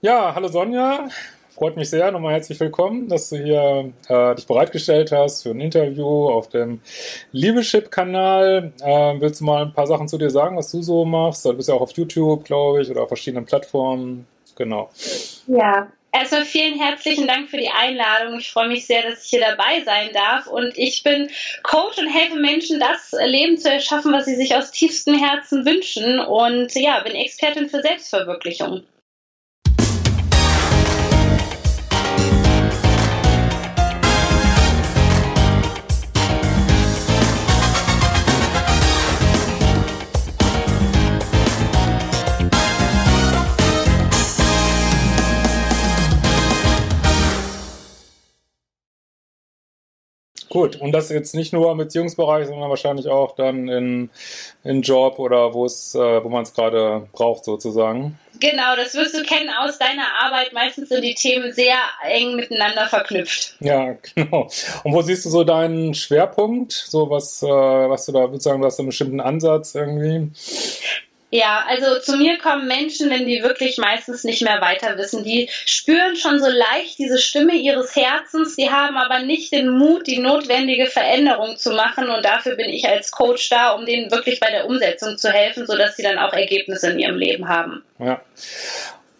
Ja, hallo Sonja. Freut mich sehr. Nochmal herzlich willkommen, dass du hier äh, dich bereitgestellt hast für ein Interview auf dem Liebeschip-Kanal. Äh, willst du mal ein paar Sachen zu dir sagen, was du so machst? Du bist ja auch auf YouTube, glaube ich, oder auf verschiedenen Plattformen. Genau. Ja, Erstmal vielen herzlichen Dank für die Einladung. Ich freue mich sehr, dass ich hier dabei sein darf. Und ich bin Coach und helfe Menschen, das Leben zu erschaffen, was sie sich aus tiefstem Herzen wünschen. Und ja, bin Expertin für Selbstverwirklichung. Gut, und das jetzt nicht nur im Beziehungsbereich, sondern wahrscheinlich auch dann in, in Job oder wo es, äh, wo man es gerade braucht sozusagen. Genau, das wirst du kennen aus deiner Arbeit. Meistens sind die Themen sehr eng miteinander verknüpft. Ja, genau. Und wo siehst du so deinen Schwerpunkt? So was, äh, was du da sozusagen, du hast einen bestimmten Ansatz irgendwie? Ja, also zu mir kommen Menschen, wenn die wirklich meistens nicht mehr weiter wissen. Die spüren schon so leicht diese Stimme ihres Herzens, die haben aber nicht den Mut, die notwendige Veränderung zu machen. Und dafür bin ich als Coach da, um denen wirklich bei der Umsetzung zu helfen, sodass sie dann auch Ergebnisse in ihrem Leben haben. Ja.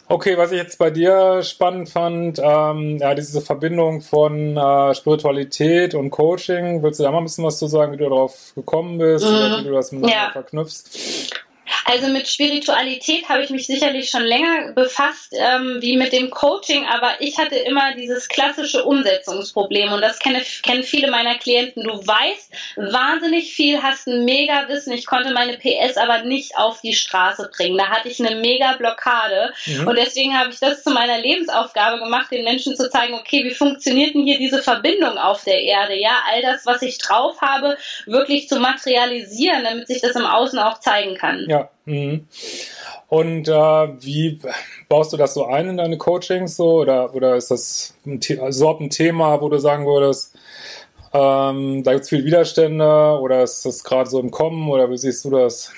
Okay, was ich jetzt bei dir spannend fand, ähm, ja, diese Verbindung von äh, Spiritualität und Coaching. Willst du da mal ein bisschen was zu sagen, wie du darauf gekommen bist mhm. oder wie du das miteinander ja. verknüpfst? Also mit Spiritualität habe ich mich sicherlich schon länger befasst, ähm, wie mit dem Coaching, aber ich hatte immer dieses klassische Umsetzungsproblem und das kennen, kennen viele meiner Klienten. Du weißt wahnsinnig viel, hast ein mega Wissen. Ich konnte meine PS aber nicht auf die Straße bringen. Da hatte ich eine mega Blockade mhm. und deswegen habe ich das zu meiner Lebensaufgabe gemacht, den Menschen zu zeigen, okay, wie funktioniert denn hier diese Verbindung auf der Erde? Ja, all das, was ich drauf habe, wirklich zu materialisieren, damit sich das im Außen auch zeigen kann. Ja. Mhm. Und äh, wie baust du das so ein in deine Coachings so oder oder ist das ein so ein Thema, wo du sagen würdest, ähm, da gibt es viele Widerstände oder ist das gerade so im Kommen oder wie siehst du das?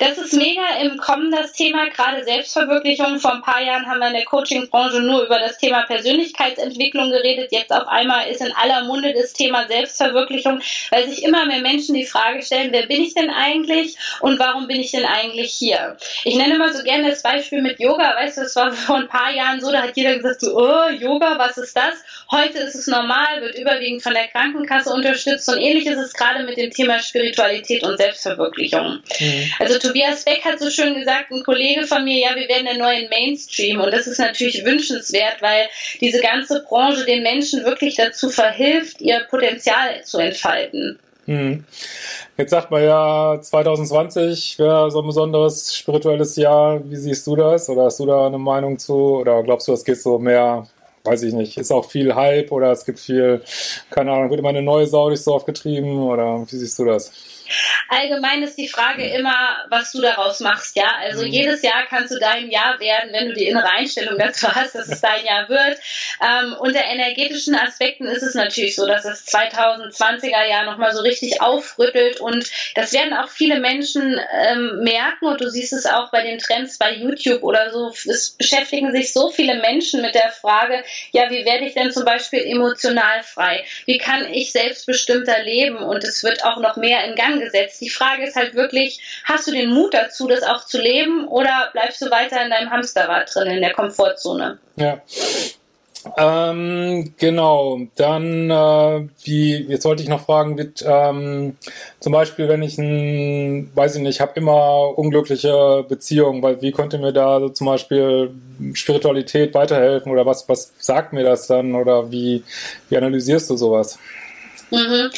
Das ist mega im Kommen das Thema, gerade Selbstverwirklichung. Vor ein paar Jahren haben wir in der Coaching-Branche nur über das Thema Persönlichkeitsentwicklung geredet. Jetzt auf einmal ist in aller Munde das Thema Selbstverwirklichung, weil sich immer mehr Menschen die Frage stellen, wer bin ich denn eigentlich und warum bin ich denn eigentlich hier? Ich nenne immer so gerne das Beispiel mit Yoga. Weißt du, es war vor ein paar Jahren so, da hat jeder gesagt so, oh, Yoga, was ist das? Heute ist es normal, wird überwiegend von der Krankenkasse unterstützt und ähnlich ist es gerade mit dem Thema Spiritualität und Selbstverwirklichung. Mhm. Also Tobias Beck hat so schön gesagt, ein Kollege von mir, ja, wir werden der neue Mainstream und das ist natürlich wünschenswert, weil diese ganze Branche den Menschen wirklich dazu verhilft, ihr Potenzial zu entfalten. Hm. Jetzt sagt man ja, 2020 wäre so ein besonderes spirituelles Jahr. Wie siehst du das? Oder hast du da eine Meinung zu? Oder glaubst du, es geht so mehr, weiß ich nicht, ist auch viel Hype oder es gibt viel, keine Ahnung, wird immer eine neue Sau durchs Dorf getrieben? Oder wie siehst du das? Allgemein ist die Frage immer, was du daraus machst, ja. Also mhm. jedes Jahr kannst du dein Jahr werden, wenn du die innere Einstellung dazu hast, dass es dein Jahr wird. Ähm, unter energetischen Aspekten ist es natürlich so, dass das 2020er Jahr nochmal so richtig aufrüttelt und das werden auch viele Menschen ähm, merken und du siehst es auch bei den Trends bei YouTube oder so. Es beschäftigen sich so viele Menschen mit der Frage, ja, wie werde ich denn zum Beispiel emotional frei? Wie kann ich selbstbestimmter leben? Und es wird auch noch mehr in Gang gesetzt. Die Frage ist halt wirklich, hast du den Mut dazu, das auch zu leben oder bleibst du weiter in deinem Hamsterrad drin, in der Komfortzone? Ja. Ähm, genau, dann, äh, wie, jetzt wollte ich noch fragen, mit, ähm, zum Beispiel, wenn ich ein, weiß ich nicht, habe immer unglückliche Beziehungen, weil wie könnte mir da so zum Beispiel Spiritualität weiterhelfen oder was, was sagt mir das dann oder wie, wie analysierst du sowas? Mhm.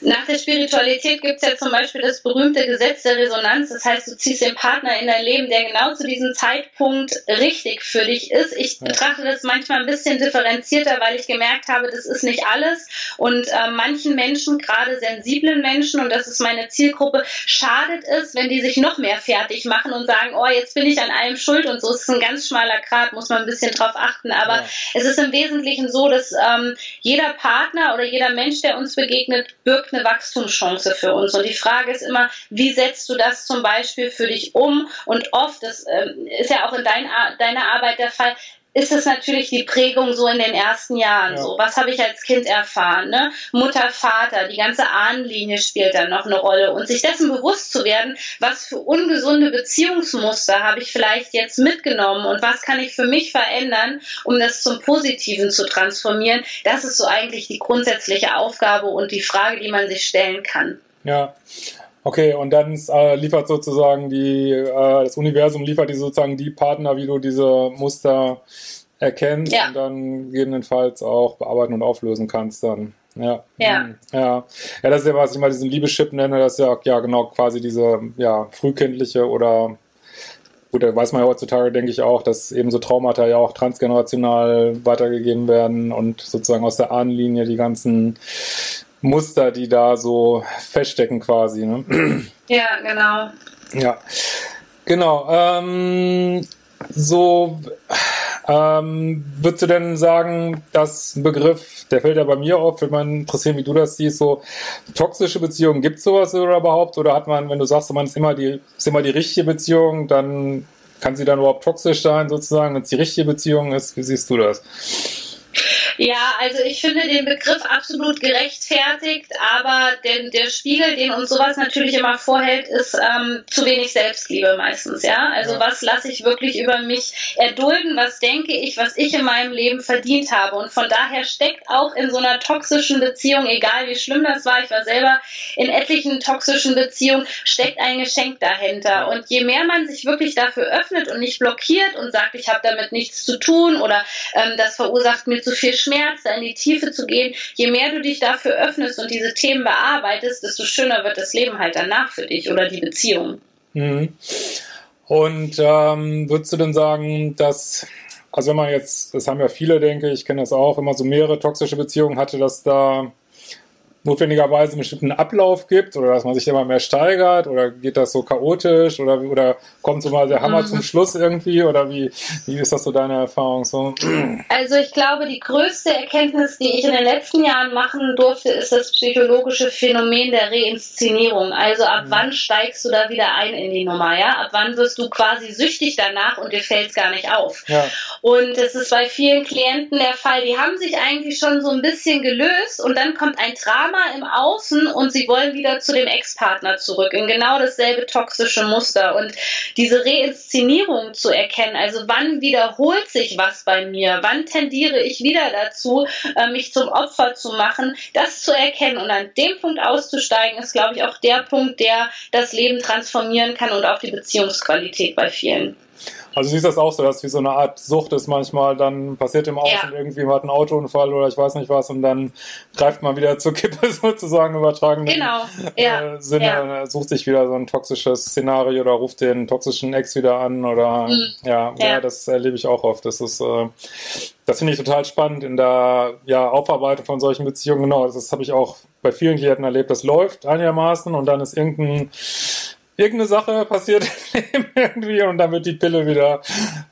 Nach der Spiritualität gibt es ja zum Beispiel das berühmte Gesetz der Resonanz. Das heißt, du ziehst den Partner in dein Leben, der genau zu diesem Zeitpunkt richtig für dich ist. Ich ja. betrachte das manchmal ein bisschen differenzierter, weil ich gemerkt habe, das ist nicht alles. Und äh, manchen Menschen, gerade sensiblen Menschen, und das ist meine Zielgruppe, schadet es, wenn die sich noch mehr fertig machen und sagen, oh, jetzt bin ich an allem schuld und so. Es ist ein ganz schmaler Grad, muss man ein bisschen drauf achten. Aber ja. es ist im Wesentlichen so, dass ähm, jeder Partner oder jeder Mensch, der uns uns begegnet, birgt eine Wachstumschance für uns. Und die Frage ist immer, wie setzt du das zum Beispiel für dich um? Und oft, das ähm, ist ja auch in dein, deiner Arbeit der Fall, ist es natürlich die Prägung so in den ersten Jahren. Ja. So, was habe ich als Kind erfahren? Ne? Mutter, Vater, die ganze Ahnenlinie spielt dann noch eine Rolle. Und sich dessen bewusst zu werden, was für ungesunde Beziehungsmuster habe ich vielleicht jetzt mitgenommen und was kann ich für mich verändern, um das zum Positiven zu transformieren, das ist so eigentlich die grundsätzliche Aufgabe und die Frage, die man sich stellen kann. Ja, Okay, und dann äh, liefert sozusagen die, äh, das Universum liefert die sozusagen die Partner, wie du diese Muster erkennst ja. und dann gegebenenfalls auch bearbeiten und auflösen kannst dann. Ja. Ja. Hm, ja. Ja, das ist ja, was ich mal diesen Liebeschip nenne, das ist ja, ja genau quasi diese ja, frühkindliche oder gut, da weiß man ja heutzutage, denke ich auch, dass eben so Traumata ja auch transgenerational weitergegeben werden und sozusagen aus der Ahnenlinie die ganzen Muster, die da so feststecken quasi. Ne? Ja, genau. Ja, genau. Ähm, so, ähm, würdest du denn sagen, dass ein Begriff, der fällt ja bei mir auf, würde man interessieren, wie du das siehst, so toxische Beziehungen, gibt es sowas oder überhaupt? Oder hat man, wenn du sagst, man ist immer die, ist immer die richtige Beziehung, dann kann sie dann überhaupt toxisch sein, sozusagen, wenn es die richtige Beziehung ist? Wie siehst du das? Ja, also ich finde den Begriff absolut gerechtfertigt, aber den, der Spiegel, den uns sowas natürlich immer vorhält, ist ähm, zu wenig Selbstliebe meistens, ja. Also ja. was lasse ich wirklich über mich erdulden, was denke ich, was ich in meinem Leben verdient habe. Und von daher steckt auch in so einer toxischen Beziehung, egal wie schlimm das war, ich war selber in etlichen toxischen Beziehungen, steckt ein Geschenk dahinter. Und je mehr man sich wirklich dafür öffnet und nicht blockiert und sagt, ich habe damit nichts zu tun oder ähm, das verursacht mir zu viel Schmerz, in die Tiefe zu gehen. Je mehr du dich dafür öffnest und diese Themen bearbeitest, desto schöner wird das Leben halt danach für dich oder die Beziehung. Mhm. Und ähm, würdest du denn sagen, dass, also wenn man jetzt, das haben ja viele, denke ich, kenne das auch, immer so mehrere toxische Beziehungen hatte, dass da notwendigerweise einen bestimmten Ablauf gibt oder dass man sich immer mehr steigert oder geht das so chaotisch oder, oder kommt so mal der Hammer mhm. zum Schluss irgendwie oder wie, wie ist das so deine Erfahrung so? Also ich glaube, die größte Erkenntnis, die ich in den letzten Jahren machen durfte, ist das psychologische Phänomen der Reinszenierung. Also ab mhm. wann steigst du da wieder ein in die Nummer, ja? Ab wann wirst du quasi süchtig danach und dir fällt es gar nicht auf. Ja. Und es ist bei vielen Klienten der Fall, die haben sich eigentlich schon so ein bisschen gelöst und dann kommt ein Drama Drama im Außen und sie wollen wieder zu dem Ex-Partner zurück in genau dasselbe toxische Muster. Und diese Reinszenierung zu erkennen, also wann wiederholt sich was bei mir, wann tendiere ich wieder dazu, äh, mich zum Opfer zu machen, das zu erkennen und an dem Punkt auszusteigen, ist, glaube ich, auch der Punkt, der das Leben transformieren kann und auch die Beziehungsqualität bei vielen. Also siehst das auch so, dass wie so eine Art Sucht ist manchmal, dann passiert im Außen ja. irgendwie, man hat einen Autounfall oder ich weiß nicht was und dann greift man wieder zur Kippe sozusagen übertragen. Genau, ja. Äh, Sinne, ja. sucht sich wieder so ein toxisches Szenario oder ruft den toxischen Ex wieder an oder mhm. ja, ja, ja, das erlebe ich auch oft. Das ist, äh, das finde ich total spannend in der ja, Aufarbeitung von solchen Beziehungen. Genau, das, das habe ich auch bei vielen Klienten erlebt. Das läuft einigermaßen und dann ist irgendein irgendeine Sache passiert irgendwie und dann wird die Pille wieder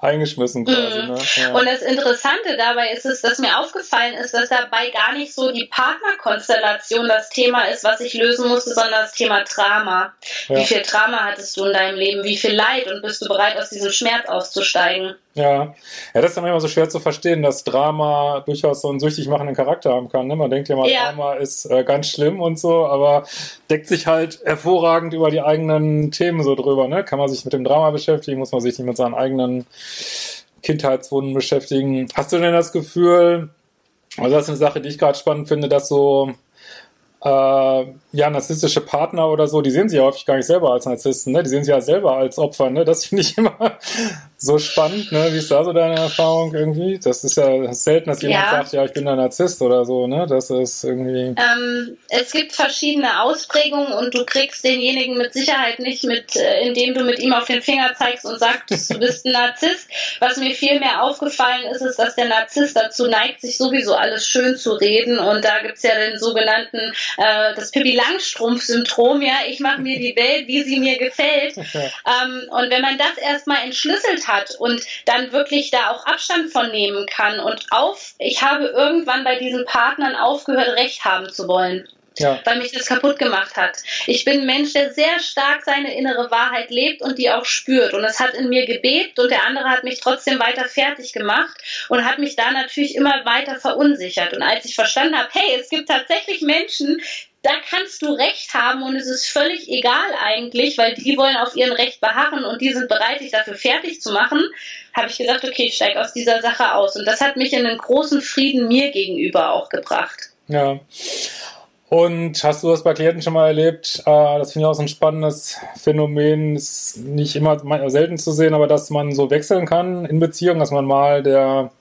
eingeschmissen quasi. Mhm. Ne? Ja. Und das Interessante dabei ist es, dass mir aufgefallen ist, dass dabei gar nicht so die Partnerkonstellation das Thema ist, was ich lösen musste, sondern das Thema Drama. Ja. Wie viel Drama hattest du in deinem Leben? Wie viel Leid? Und bist du bereit, aus diesem Schmerz auszusteigen? Ja. ja, das ist dann immer so schwer zu verstehen, dass Drama durchaus so einen süchtig machenden Charakter haben kann. Ne? Man denkt ja mal, ja. Drama ist äh, ganz schlimm und so, aber deckt sich halt hervorragend über die eigenen Themen so drüber. Ne? Kann man sich mit dem Drama beschäftigen, muss man sich nicht mit seinen eigenen Kindheitswunden beschäftigen. Hast du denn das Gefühl, also das ist eine Sache, die ich gerade spannend finde, dass so äh, ja, narzisstische Partner oder so, die sehen sich ja häufig gar nicht selber als Narzissten, ne? Die sehen sich ja selber als Opfer, ne? Das finde ich immer so spannend, ne? Wie ist da so deine Erfahrung irgendwie? Das ist ja selten, dass jemand ja. sagt, ja, ich bin ein Narzisst oder so, ne? Das ist irgendwie. Ähm, es gibt verschiedene Ausprägungen und du kriegst denjenigen mit Sicherheit nicht mit, äh, indem du mit ihm auf den Finger zeigst und sagst, du bist ein Narzisst. Was mir viel mehr aufgefallen ist, ist, dass der Narzisst dazu neigt, sich sowieso alles schön zu reden und da gibt's ja den sogenannten äh, das Pippi Langstrumpf-Syndrom, ja, ich mache mir die Welt, wie sie mir gefällt. ähm, und wenn man das erstmal entschlüsselt hat und dann wirklich da auch Abstand von nehmen kann und auf, ich habe irgendwann bei diesen Partnern aufgehört, Recht haben zu wollen ja. weil mich das kaputt gemacht hat. Ich bin ein Mensch, der sehr stark seine innere Wahrheit lebt und die auch spürt. Und es hat in mir gebebt und der andere hat mich trotzdem weiter fertig gemacht und hat mich da natürlich immer weiter verunsichert. Und als ich verstanden habe, hey, es gibt tatsächlich Menschen, da kannst du Recht haben und es ist völlig egal eigentlich, weil die wollen auf ihren Recht beharren und die sind bereit, dich dafür fertig zu machen, habe ich gesagt, okay, ich steige aus dieser Sache aus. Und das hat mich in einen großen Frieden mir gegenüber auch gebracht. Ja. Und hast du das bei Klienten schon mal erlebt? Äh, das finde ich auch so ein spannendes Phänomen. Ist nicht immer selten zu sehen, aber dass man so wechseln kann in Beziehungen, dass man mal der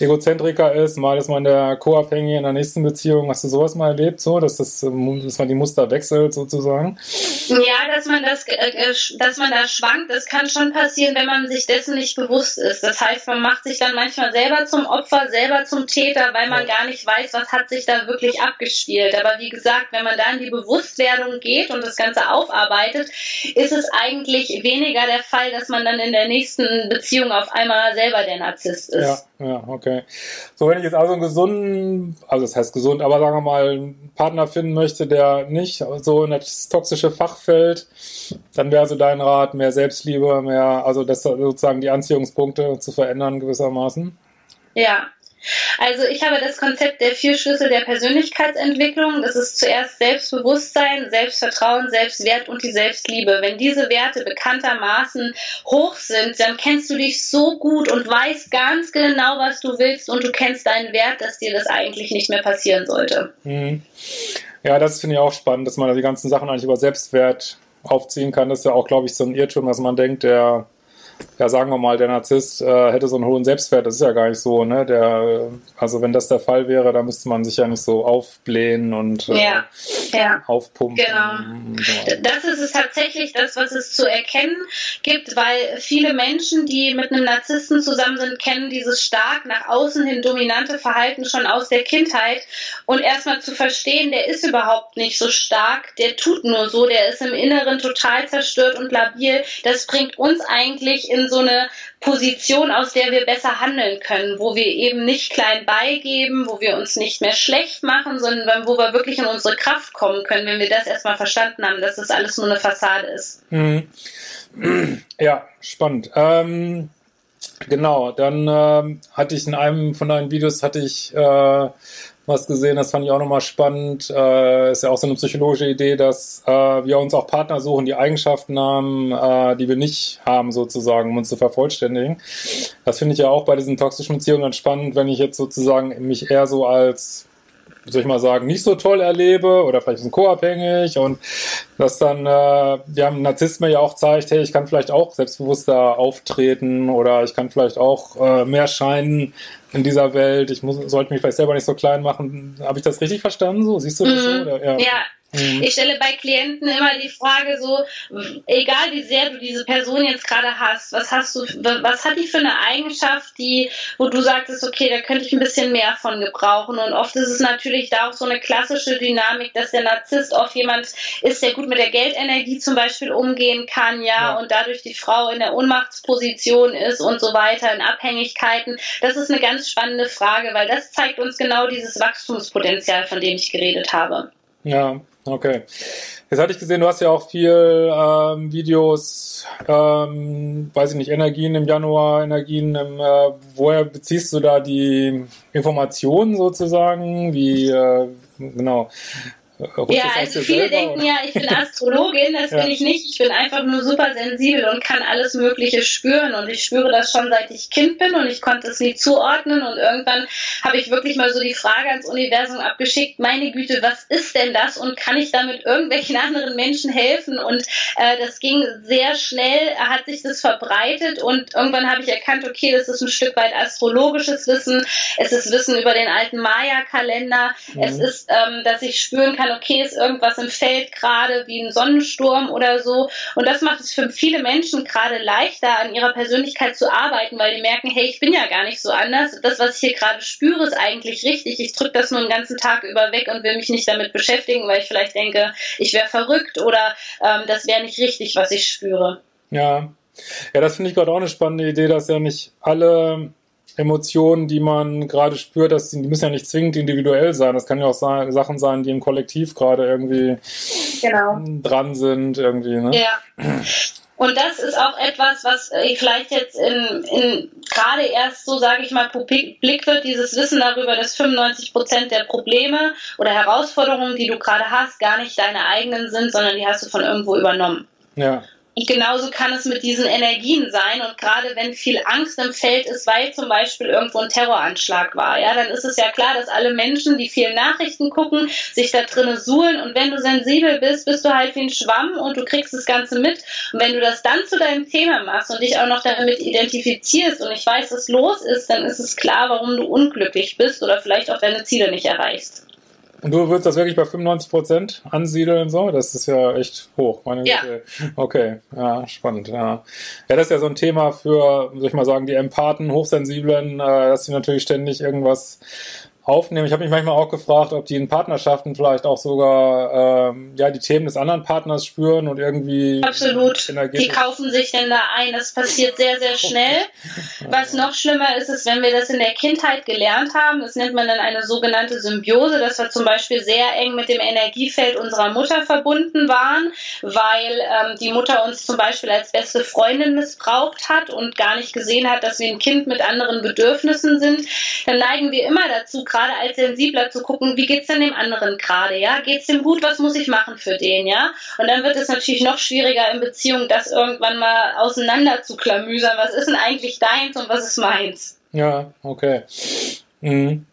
Egozentriker ist, mal ist man der Co-Abhängige in der nächsten Beziehung. Hast du sowas mal erlebt, so, dass, das, dass man die Muster wechselt sozusagen? Ja, dass man das, äh, dass man da schwankt, das kann schon passieren, wenn man sich dessen nicht bewusst ist. Das heißt, man macht sich dann manchmal selber zum Opfer, selber zum Täter, weil man ja. gar nicht weiß, was hat sich da wirklich abgespielt. Aber wie gesagt, wenn man da in die Bewusstwerdung geht und das Ganze aufarbeitet, ist es eigentlich weniger der Fall, dass man dann in der nächsten Beziehung auf einmal selber der Narzisst ist. Ja. Ja, okay. So, wenn ich jetzt also einen gesunden, also das heißt gesund, aber sagen wir mal, einen Partner finden möchte, der nicht so in das toxische Fach fällt, dann wäre so dein Rat, mehr Selbstliebe, mehr, also das sozusagen die Anziehungspunkte zu verändern gewissermaßen. Ja, also ich habe das Konzept der vier Schlüssel der Persönlichkeitsentwicklung. Das ist zuerst Selbstbewusstsein, Selbstvertrauen, Selbstwert und die Selbstliebe. Wenn diese Werte bekanntermaßen hoch sind, dann kennst du dich so gut und weißt ganz genau, was du willst und du kennst deinen Wert, dass dir das eigentlich nicht mehr passieren sollte. Mhm. Ja, das finde ich auch spannend, dass man die ganzen Sachen eigentlich über Selbstwert aufziehen kann. Das ist ja auch, glaube ich, so ein Irrtum, dass man denkt, der ja, sagen wir mal, der Narzisst äh, hätte so einen hohen Selbstwert, das ist ja gar nicht so, ne? Der, also wenn das der Fall wäre, dann müsste man sich ja nicht so aufblähen und äh, ja, ja. aufpumpen. Genau. Das ist es tatsächlich das, was es zu erkennen gibt, weil viele Menschen, die mit einem Narzissten zusammen sind, kennen dieses stark nach außen hin dominante Verhalten schon aus der Kindheit und erstmal zu verstehen, der ist überhaupt nicht so stark, der tut nur so, der ist im Inneren total zerstört und labil, das bringt uns eigentlich in so eine Position, aus der wir besser handeln können, wo wir eben nicht klein beigeben, wo wir uns nicht mehr schlecht machen, sondern wo wir wirklich in unsere Kraft kommen können, wenn wir das erstmal verstanden haben, dass das alles nur eine Fassade ist. Mhm. Ja, spannend. Ähm, genau, dann ähm, hatte ich in einem von deinen Videos hatte ich äh, was gesehen, das fand ich auch nochmal spannend. Äh, ist ja auch so eine psychologische Idee, dass äh, wir uns auch Partner suchen, die Eigenschaften haben, äh, die wir nicht haben, sozusagen, um uns zu vervollständigen. Das finde ich ja auch bei diesen toxischen Beziehungen ganz spannend, wenn ich jetzt sozusagen mich eher so als soll ich mal sagen, nicht so toll erlebe oder vielleicht ein co-abhängig und dass dann, äh, haben Narzisst mir ja auch zeigt, hey, ich kann vielleicht auch selbstbewusster auftreten oder ich kann vielleicht auch äh, mehr scheinen, in dieser Welt. Ich muss, sollte mich vielleicht selber nicht so klein machen. Habe ich das richtig verstanden? So siehst du das mhm. so? Ja. ja, Mhm. Ich stelle bei Klienten immer die Frage so, egal wie sehr du diese Person jetzt gerade hast, was hast du, was hat die für eine Eigenschaft, die, wo du sagtest, okay, da könnte ich ein bisschen mehr von gebrauchen. Und oft ist es natürlich da auch so eine klassische Dynamik, dass der Narzisst oft jemand ist, der gut mit der Geldenergie zum Beispiel umgehen kann, ja, ja. und dadurch die Frau in der Ohnmachtsposition ist und so weiter, in Abhängigkeiten. Das ist eine ganz spannende Frage, weil das zeigt uns genau dieses Wachstumspotenzial, von dem ich geredet habe. Ja, Okay. Jetzt hatte ich gesehen, du hast ja auch viel ähm, Videos, ähm, weiß ich nicht, Energien im Januar, Energien im, äh, woher beziehst du da die Informationen sozusagen? Wie, äh, genau. Ja, also viele denken oder? ja, ich bin Astrologin, das ja. bin ich nicht. Ich bin einfach nur super sensibel und kann alles Mögliche spüren. Und ich spüre das schon seit ich Kind bin und ich konnte es nie zuordnen. Und irgendwann habe ich wirklich mal so die Frage ans Universum abgeschickt, meine Güte, was ist denn das? Und kann ich damit irgendwelchen anderen Menschen helfen? Und äh, das ging sehr schnell, hat sich das verbreitet und irgendwann habe ich erkannt, okay, das ist ein Stück weit astrologisches Wissen. Es ist Wissen über den alten Maya-Kalender. Mhm. Es ist, ähm, dass ich spüren kann, kann, okay, ist irgendwas im Feld gerade wie ein Sonnensturm oder so. Und das macht es für viele Menschen gerade leichter, an ihrer Persönlichkeit zu arbeiten, weil die merken, hey, ich bin ja gar nicht so anders. Das, was ich hier gerade spüre, ist eigentlich richtig. Ich drücke das nur den ganzen Tag über weg und will mich nicht damit beschäftigen, weil ich vielleicht denke, ich wäre verrückt oder ähm, das wäre nicht richtig, was ich spüre. Ja, Ja, das finde ich gerade auch eine spannende Idee, dass ja nicht alle Emotionen, die man gerade spürt, dass die, die müssen ja nicht zwingend individuell sein. Das kann ja auch sein, Sachen sein, die im Kollektiv gerade irgendwie genau. dran sind, irgendwie. Ne? Ja. Und das ist auch etwas, was äh, vielleicht jetzt in, in gerade erst so, sage ich mal, Blick wird, dieses Wissen darüber, dass 95 Prozent der Probleme oder Herausforderungen, die du gerade hast, gar nicht deine eigenen sind, sondern die hast du von irgendwo übernommen. Ja. Und genauso kann es mit diesen Energien sein. Und gerade wenn viel Angst im Feld ist, weil zum Beispiel irgendwo ein Terroranschlag war, ja, dann ist es ja klar, dass alle Menschen, die viel Nachrichten gucken, sich da drinnen suhlen. Und wenn du sensibel bist, bist du halt wie ein Schwamm und du kriegst das Ganze mit. Und wenn du das dann zu deinem Thema machst und dich auch noch damit identifizierst und ich weiß, was los ist, dann ist es klar, warum du unglücklich bist oder vielleicht auch deine Ziele nicht erreichst. Und du würdest das wirklich bei 95 Prozent ansiedeln, so? Das ist ja echt hoch, meine ja. Güte. Okay, ja, spannend, ja. Ja, das ist ja so ein Thema für, soll ich mal sagen, die Empathen, Hochsensiblen, äh, dass sie natürlich ständig irgendwas aufnehmen. Ich habe mich manchmal auch gefragt, ob die in Partnerschaften vielleicht auch sogar ähm, ja die Themen des anderen Partners spüren und irgendwie absolut. Die kaufen sich denn da ein. Das passiert sehr sehr schnell. Was noch schlimmer ist, ist, wenn wir das in der Kindheit gelernt haben. Das nennt man dann eine sogenannte Symbiose, dass wir zum Beispiel sehr eng mit dem Energiefeld unserer Mutter verbunden waren, weil ähm, die Mutter uns zum Beispiel als beste Freundin missbraucht hat und gar nicht gesehen hat, dass wir ein Kind mit anderen Bedürfnissen sind. Dann neigen wir immer dazu gerade als Sensibler zu gucken, wie geht's denn dem anderen gerade, ja? Geht's dem gut? Was muss ich machen für den, ja? Und dann wird es natürlich noch schwieriger in Beziehungen, das irgendwann mal auseinander zu klamüsern. Was ist denn eigentlich deins und was ist meins? Ja, okay. Mhm.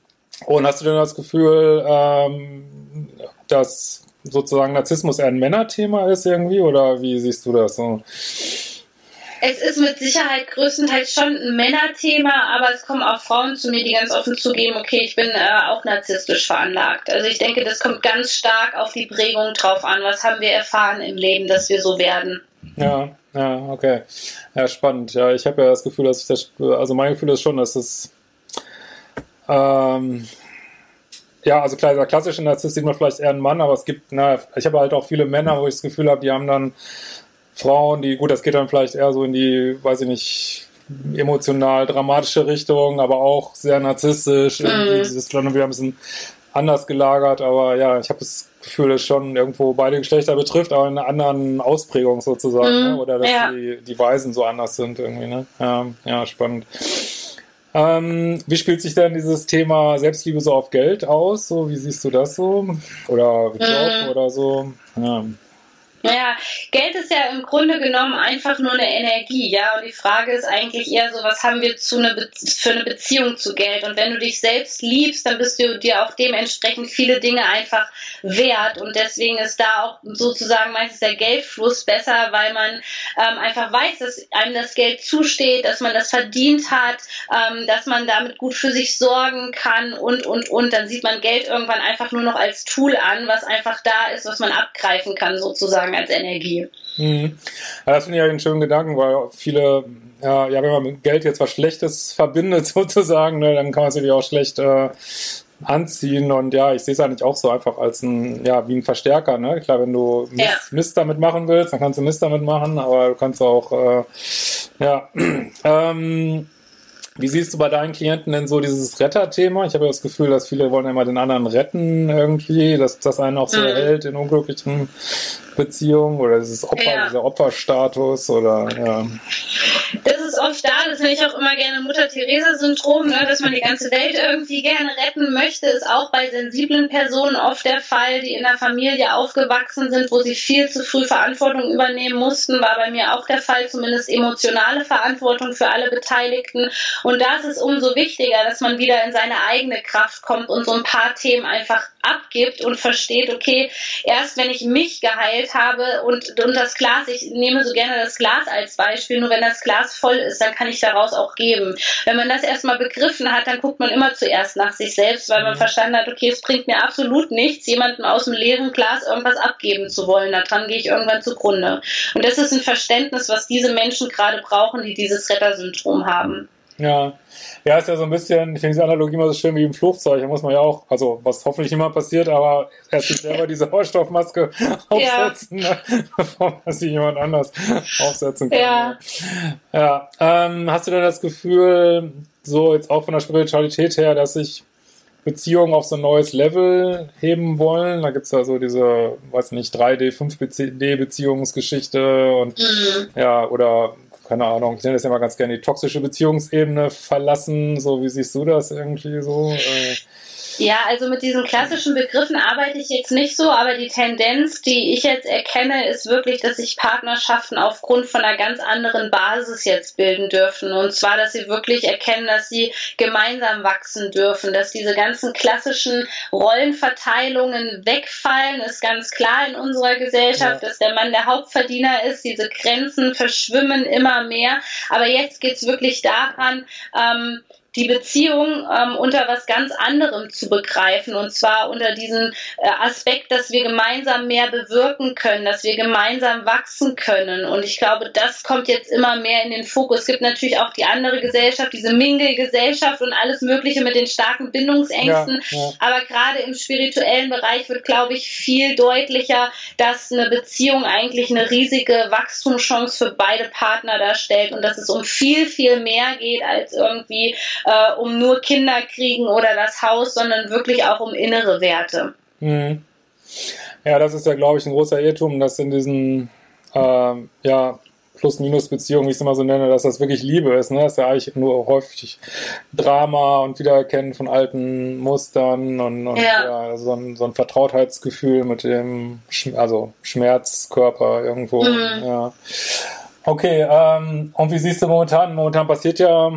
Und hast du denn das Gefühl, ähm, dass sozusagen Narzissmus eher ein Männerthema ist irgendwie oder wie siehst du das so? Es ist mit Sicherheit größtenteils schon ein Männerthema, aber es kommen auch Frauen zu mir, die ganz offen zugeben, okay, ich bin äh, auch narzisstisch veranlagt. Also ich denke, das kommt ganz stark auf die Prägung drauf an. Was haben wir erfahren im Leben, dass wir so werden? Ja, ja, okay. Ja, spannend. Ja, ich habe ja das Gefühl, dass ich das, also mein Gefühl ist schon, dass es ähm, ja, also klar, der klassische Narzisst sieht man vielleicht eher einen Mann, aber es gibt, na, ich habe halt auch viele Männer, wo ich das Gefühl habe, die haben dann Frauen, die, gut, das geht dann vielleicht eher so in die, weiß ich nicht, emotional dramatische Richtung, aber auch sehr narzisstisch. Mhm. Das ist dann wieder ein bisschen anders gelagert, aber ja, ich habe das Gefühl, dass schon irgendwo beide Geschlechter betrifft, aber in einer anderen Ausprägung sozusagen, mhm. ne? oder dass ja. die, die Weisen so anders sind irgendwie. Ne? Ja, ja spannend. Ähm, wie spielt sich denn dieses Thema Selbstliebe so auf Geld aus? So, wie siehst du das so? Oder Job mhm. oder so? Ja. Naja, Geld ist ja im Grunde genommen einfach nur eine Energie, ja. Und die Frage ist eigentlich eher so, was haben wir zu eine für eine Beziehung zu Geld? Und wenn du dich selbst liebst, dann bist du dir auch dementsprechend viele Dinge einfach wert. Und deswegen ist da auch sozusagen meistens der Geldfluss besser, weil man ähm, einfach weiß, dass einem das Geld zusteht, dass man das verdient hat, ähm, dass man damit gut für sich sorgen kann und, und, und. Dann sieht man Geld irgendwann einfach nur noch als Tool an, was einfach da ist, was man abgreifen kann sozusagen sozusagen als Energie. Mhm. Ja, das finde ich einen schönen Gedanken, weil viele, ja, ja, wenn man mit Geld jetzt was Schlechtes verbindet sozusagen, ne, dann kann man es natürlich auch schlecht äh, anziehen und ja, ich sehe es eigentlich auch so einfach als ein, ja, wie ein Verstärker, ne? Klar, wenn du Mist, ja. Mist damit machen willst, dann kannst du Mist damit machen, aber du kannst auch, äh, ja, ähm, wie siehst du bei deinen Klienten denn so dieses Retterthema? Ich habe ja das Gefühl, dass viele wollen immer den anderen retten irgendwie, dass das einen auch so mhm. erhält in unglücklichen Beziehungen oder dieses Opfer, ja. dieser Opferstatus oder ja. Das oft da, das nenne ich auch immer gerne Mutter-Theresa-Syndrom, ne, dass man die ganze Welt irgendwie gerne retten möchte, ist auch bei sensiblen Personen oft der Fall, die in der Familie aufgewachsen sind, wo sie viel zu früh Verantwortung übernehmen mussten, war bei mir auch der Fall, zumindest emotionale Verantwortung für alle Beteiligten. Und da ist umso wichtiger, dass man wieder in seine eigene Kraft kommt und so ein paar Themen einfach abgibt und versteht, okay, erst wenn ich mich geheilt habe und, und das Glas, ich nehme so gerne das Glas als Beispiel, nur wenn das Glas voll ist, dann kann ich daraus auch geben. Wenn man das erstmal begriffen hat, dann guckt man immer zuerst nach sich selbst, weil man mhm. verstanden hat, okay, es bringt mir absolut nichts, jemandem aus dem leeren Glas irgendwas abgeben zu wollen. Daran gehe ich irgendwann zugrunde. Und das ist ein Verständnis, was diese Menschen gerade brauchen, die dieses Rettersyndrom haben. Ja. Ja, ist ja so ein bisschen, ich finde diese Analogie immer so schön wie im Flugzeug. Da muss man ja auch, also was hoffentlich immer passiert, aber erst sich selber diese Sauerstoffmaske aufsetzen, ja. ne, bevor man sie jemand anders aufsetzen kann. Ja. Ja. Ähm, hast du denn das Gefühl, so jetzt auch von der Spiritualität her, dass sich Beziehungen auf so ein neues Level heben wollen. Da gibt's ja so diese, weiß nicht, 3D, 5D-Beziehungsgeschichte und mhm. ja, oder keine Ahnung, ich nenne das ja mal ganz gerne die toxische Beziehungsebene verlassen. So, wie siehst du das irgendwie so? Äh, ja, also mit diesen klassischen Begriffen arbeite ich jetzt nicht so, aber die Tendenz, die ich jetzt erkenne, ist wirklich, dass sich Partnerschaften aufgrund von einer ganz anderen Basis jetzt bilden dürfen. Und zwar, dass sie wirklich erkennen, dass sie gemeinsam wachsen dürfen, dass diese ganzen klassischen Rollenverteilungen wegfallen, ist ganz klar in unserer Gesellschaft, ja. dass der Mann der Hauptverdiener ist. Diese Grenzen verschwimmen immer mehr. Aber jetzt geht es wirklich daran, ähm, die Beziehung ähm, unter was ganz anderem zu begreifen und zwar unter diesem äh, Aspekt, dass wir gemeinsam mehr bewirken können, dass wir gemeinsam wachsen können und ich glaube, das kommt jetzt immer mehr in den Fokus. Es gibt natürlich auch die andere Gesellschaft, diese Mingle-Gesellschaft und alles Mögliche mit den starken Bindungsängsten, ja, ja. aber gerade im spirituellen Bereich wird, glaube ich, viel deutlicher, dass eine Beziehung eigentlich eine riesige Wachstumschance für beide Partner darstellt und dass es um viel, viel mehr geht als irgendwie äh, um nur Kinder kriegen oder das Haus, sondern wirklich auch um innere Werte. Mhm. Ja, das ist ja, glaube ich, ein großer Irrtum, dass in diesen äh, ja, Plus-Minus-Beziehungen, wie ich es immer so nenne, dass das wirklich Liebe ist. Ne? Das ist ja eigentlich nur häufig Drama und Wiedererkennen von alten Mustern und, und ja. ja so, ein, so, ein, Vertrautheitsgefühl mit dem also Schmerzkörper irgendwo. Mhm. Ja. Okay, ähm, und wie siehst du momentan? Momentan passiert ja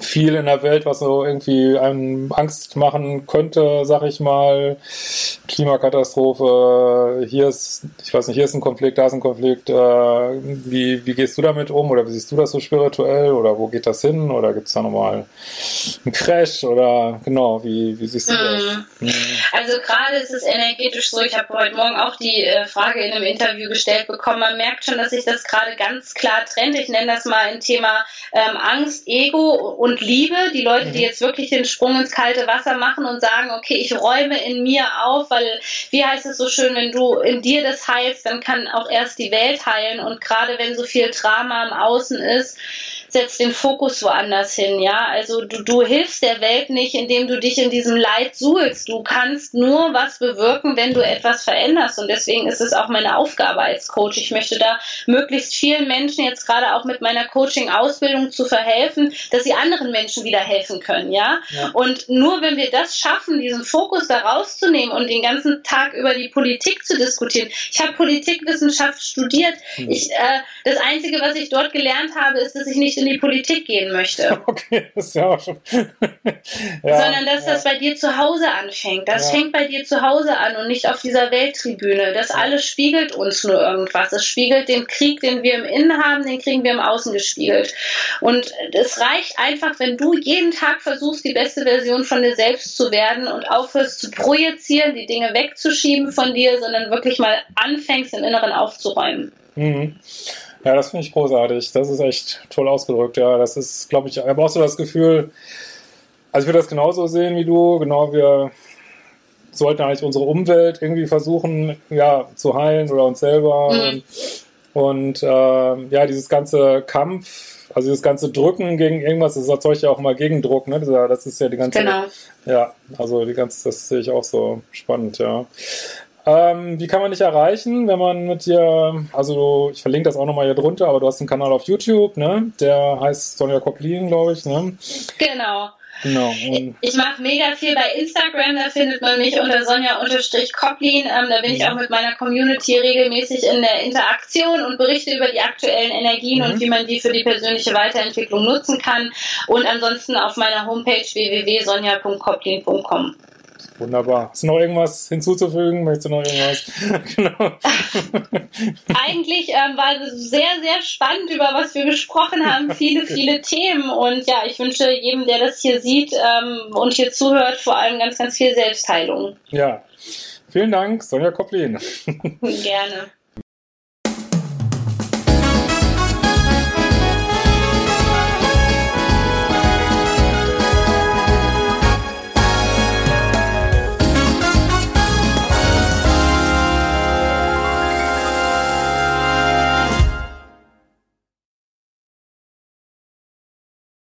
viel in der Welt, was so irgendwie einem Angst machen könnte, sag ich mal. Klimakatastrophe, hier ist, ich weiß nicht, hier ist ein Konflikt, da ist ein Konflikt. Äh, wie, wie gehst du damit um oder wie siehst du das so spirituell oder wo geht das hin oder gibt es da nochmal einen Crash oder genau, wie, wie siehst du das? Mhm. Also gerade ist es energetisch so, ich habe heute Morgen auch die äh, Frage in einem Interview gestellt bekommen, man merkt schon, dass sich das gerade ganz klar trennt. Ich nenne das mal ein Thema ähm, Angst, Ego und Liebe, die Leute, die mhm. jetzt wirklich den Sprung ins kalte Wasser machen und sagen, okay, ich räume in mir auf, weil, wie heißt es so schön, wenn du in dir das heilst, dann kann auch erst die Welt heilen und gerade wenn so viel Drama im Außen ist, setzt den Fokus woanders hin, ja. Also du, du hilfst der Welt nicht, indem du dich in diesem Leid suhlst. Du kannst nur was bewirken, wenn du etwas veränderst. Und deswegen ist es auch meine Aufgabe als Coach. Ich möchte da möglichst vielen Menschen jetzt gerade auch mit meiner Coaching-Ausbildung zu verhelfen, dass sie anderen Menschen wieder helfen können, ja? ja. Und nur wenn wir das schaffen, diesen Fokus da rauszunehmen und den ganzen Tag über die Politik zu diskutieren. Ich habe Politikwissenschaft studiert. Hm. Ich, äh, das Einzige, was ich dort gelernt habe, ist, dass ich nicht in die Politik gehen möchte. Okay, das ist ja auch schon. ja, Sondern dass ja. das bei dir zu Hause anfängt. Das ja. fängt bei dir zu Hause an und nicht auf dieser Welttribüne. Das alles spiegelt uns nur irgendwas. Es spiegelt den Krieg, den wir im Innen haben, den kriegen wir im Außen gespiegelt. Und es reicht einfach, wenn du jeden Tag versuchst, die beste Version von dir selbst zu werden und aufhörst zu projizieren, die Dinge wegzuschieben von dir, sondern wirklich mal anfängst, im Inneren aufzuräumen. Mhm. Ja, das finde ich großartig. Das ist echt toll ausgedrückt. Ja, das ist, glaube ich, aber auch so das Gefühl, also ich würde das genauso sehen wie du. Genau, wir sollten eigentlich unsere Umwelt irgendwie versuchen, ja, zu heilen oder uns selber. Mhm. Und, und äh, ja, dieses ganze Kampf, also dieses ganze Drücken gegen irgendwas, das erzeugt ja auch mal Gegendruck, ne? Das ist ja die ganze. Genau. Ja, also die ganze, das sehe ich auch so spannend, ja. Ähm, wie kann man dich erreichen, wenn man mit dir, also ich verlinke das auch nochmal hier drunter, aber du hast einen Kanal auf YouTube, ne? Der heißt Sonja Koplin, glaube ich, ne? Genau. Genau. ich, ich mache mega viel bei Instagram, da findet man mich unter Sonja-Koplin. Ähm, da bin ja. ich auch mit meiner Community regelmäßig in der Interaktion und berichte über die aktuellen Energien mhm. und wie man die für die persönliche Weiterentwicklung nutzen kann. Und ansonsten auf meiner Homepage www.sonja.koplin.com. Wunderbar. Hast du noch irgendwas hinzuzufügen? Möchtest du noch irgendwas? genau. Eigentlich ähm, war es sehr, sehr spannend, über was wir gesprochen haben. Viele, viele Themen. Und ja, ich wünsche jedem, der das hier sieht ähm, und hier zuhört, vor allem ganz, ganz viel Selbstheilung. Ja. Vielen Dank, Sonja Koplin. Gerne.